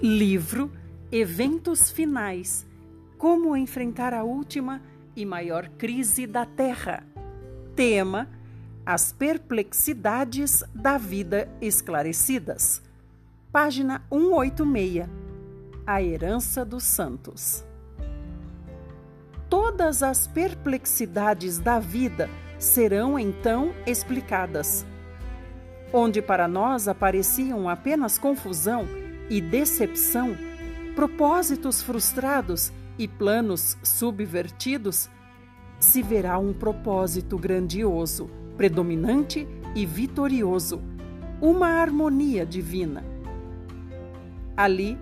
Livro Eventos Finais Como enfrentar a última e maior crise da Terra. Tema: As perplexidades da vida esclarecidas. Página 186. A herança dos santos. Todas as perplexidades da vida serão então explicadas. Onde para nós apareciam apenas confusão, e decepção, propósitos frustrados e planos subvertidos, se verá um propósito grandioso, predominante e vitorioso, uma harmonia divina. Ali,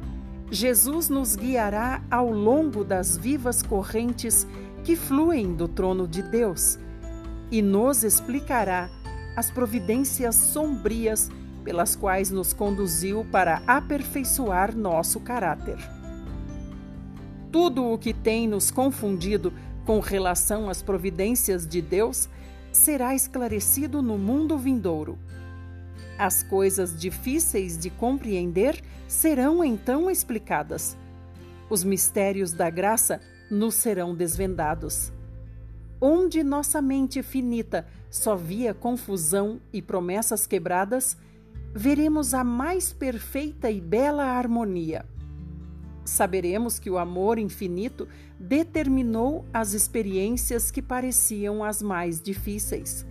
Jesus nos guiará ao longo das vivas correntes que fluem do trono de Deus e nos explicará as providências sombrias pelas quais nos conduziu para aperfeiçoar nosso caráter. Tudo o que tem nos confundido com relação às providências de Deus será esclarecido no mundo vindouro. As coisas difíceis de compreender serão então explicadas. Os mistérios da graça nos serão desvendados. Onde nossa mente finita só via confusão e promessas quebradas, veremos a mais perfeita e bela harmonia. Saberemos que o amor infinito determinou as experiências que pareciam as mais difíceis.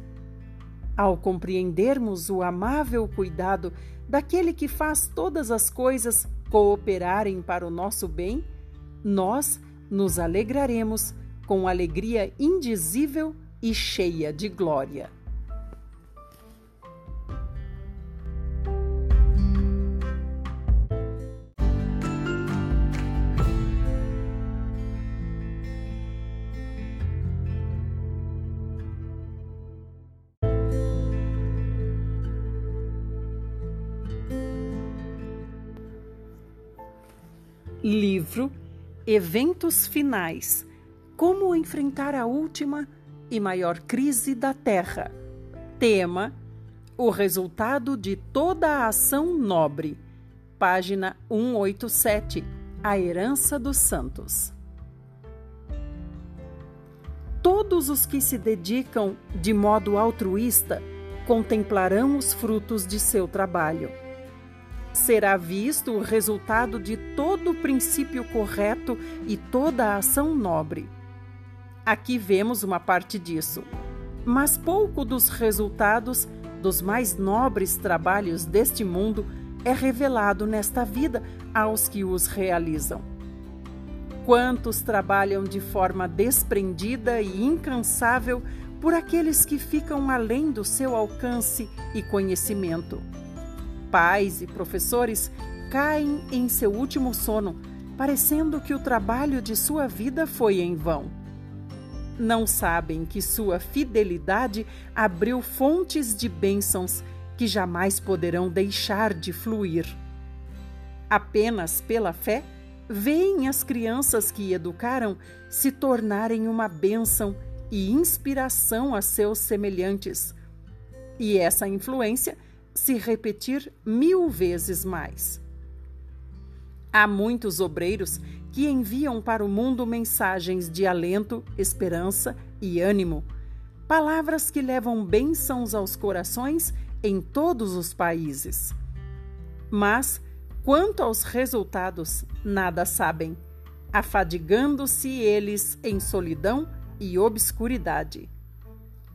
Ao compreendermos o amável cuidado daquele que faz todas as coisas cooperarem para o nosso bem, nós nos alegraremos com alegria indizível e cheia de glória. Livro Eventos Finais Como enfrentar a última e maior crise da Terra. Tema: O resultado de toda a ação nobre. Página 187 A herança dos santos. Todos os que se dedicam de modo altruísta contemplarão os frutos de seu trabalho será visto o resultado de todo o princípio correto e toda a ação nobre. Aqui vemos uma parte disso, mas pouco dos resultados dos mais nobres trabalhos deste mundo é revelado nesta vida aos que os realizam. Quantos trabalham de forma desprendida e incansável por aqueles que ficam além do seu alcance e conhecimento? Pais e professores caem em seu último sono, parecendo que o trabalho de sua vida foi em vão. Não sabem que sua fidelidade abriu fontes de bênçãos que jamais poderão deixar de fluir. Apenas pela fé, veem as crianças que educaram se tornarem uma bênção e inspiração a seus semelhantes. E essa influência se repetir mil vezes mais. Há muitos obreiros que enviam para o mundo mensagens de alento, esperança e ânimo, palavras que levam bênçãos aos corações em todos os países. Mas, quanto aos resultados, nada sabem, afadigando-se eles em solidão e obscuridade.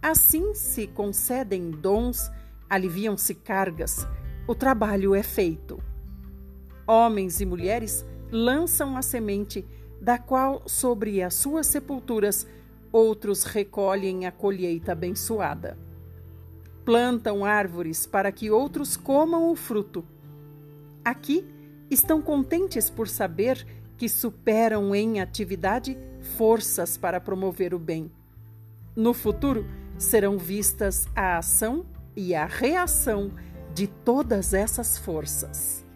Assim se concedem dons aliviam-se cargas, o trabalho é feito. Homens e mulheres lançam a semente, da qual, sobre as suas sepulturas, outros recolhem a colheita abençoada. Plantam árvores para que outros comam o fruto. Aqui estão contentes por saber que superam em atividade forças para promover o bem. No futuro, serão vistas a ação e a reação de todas essas forças.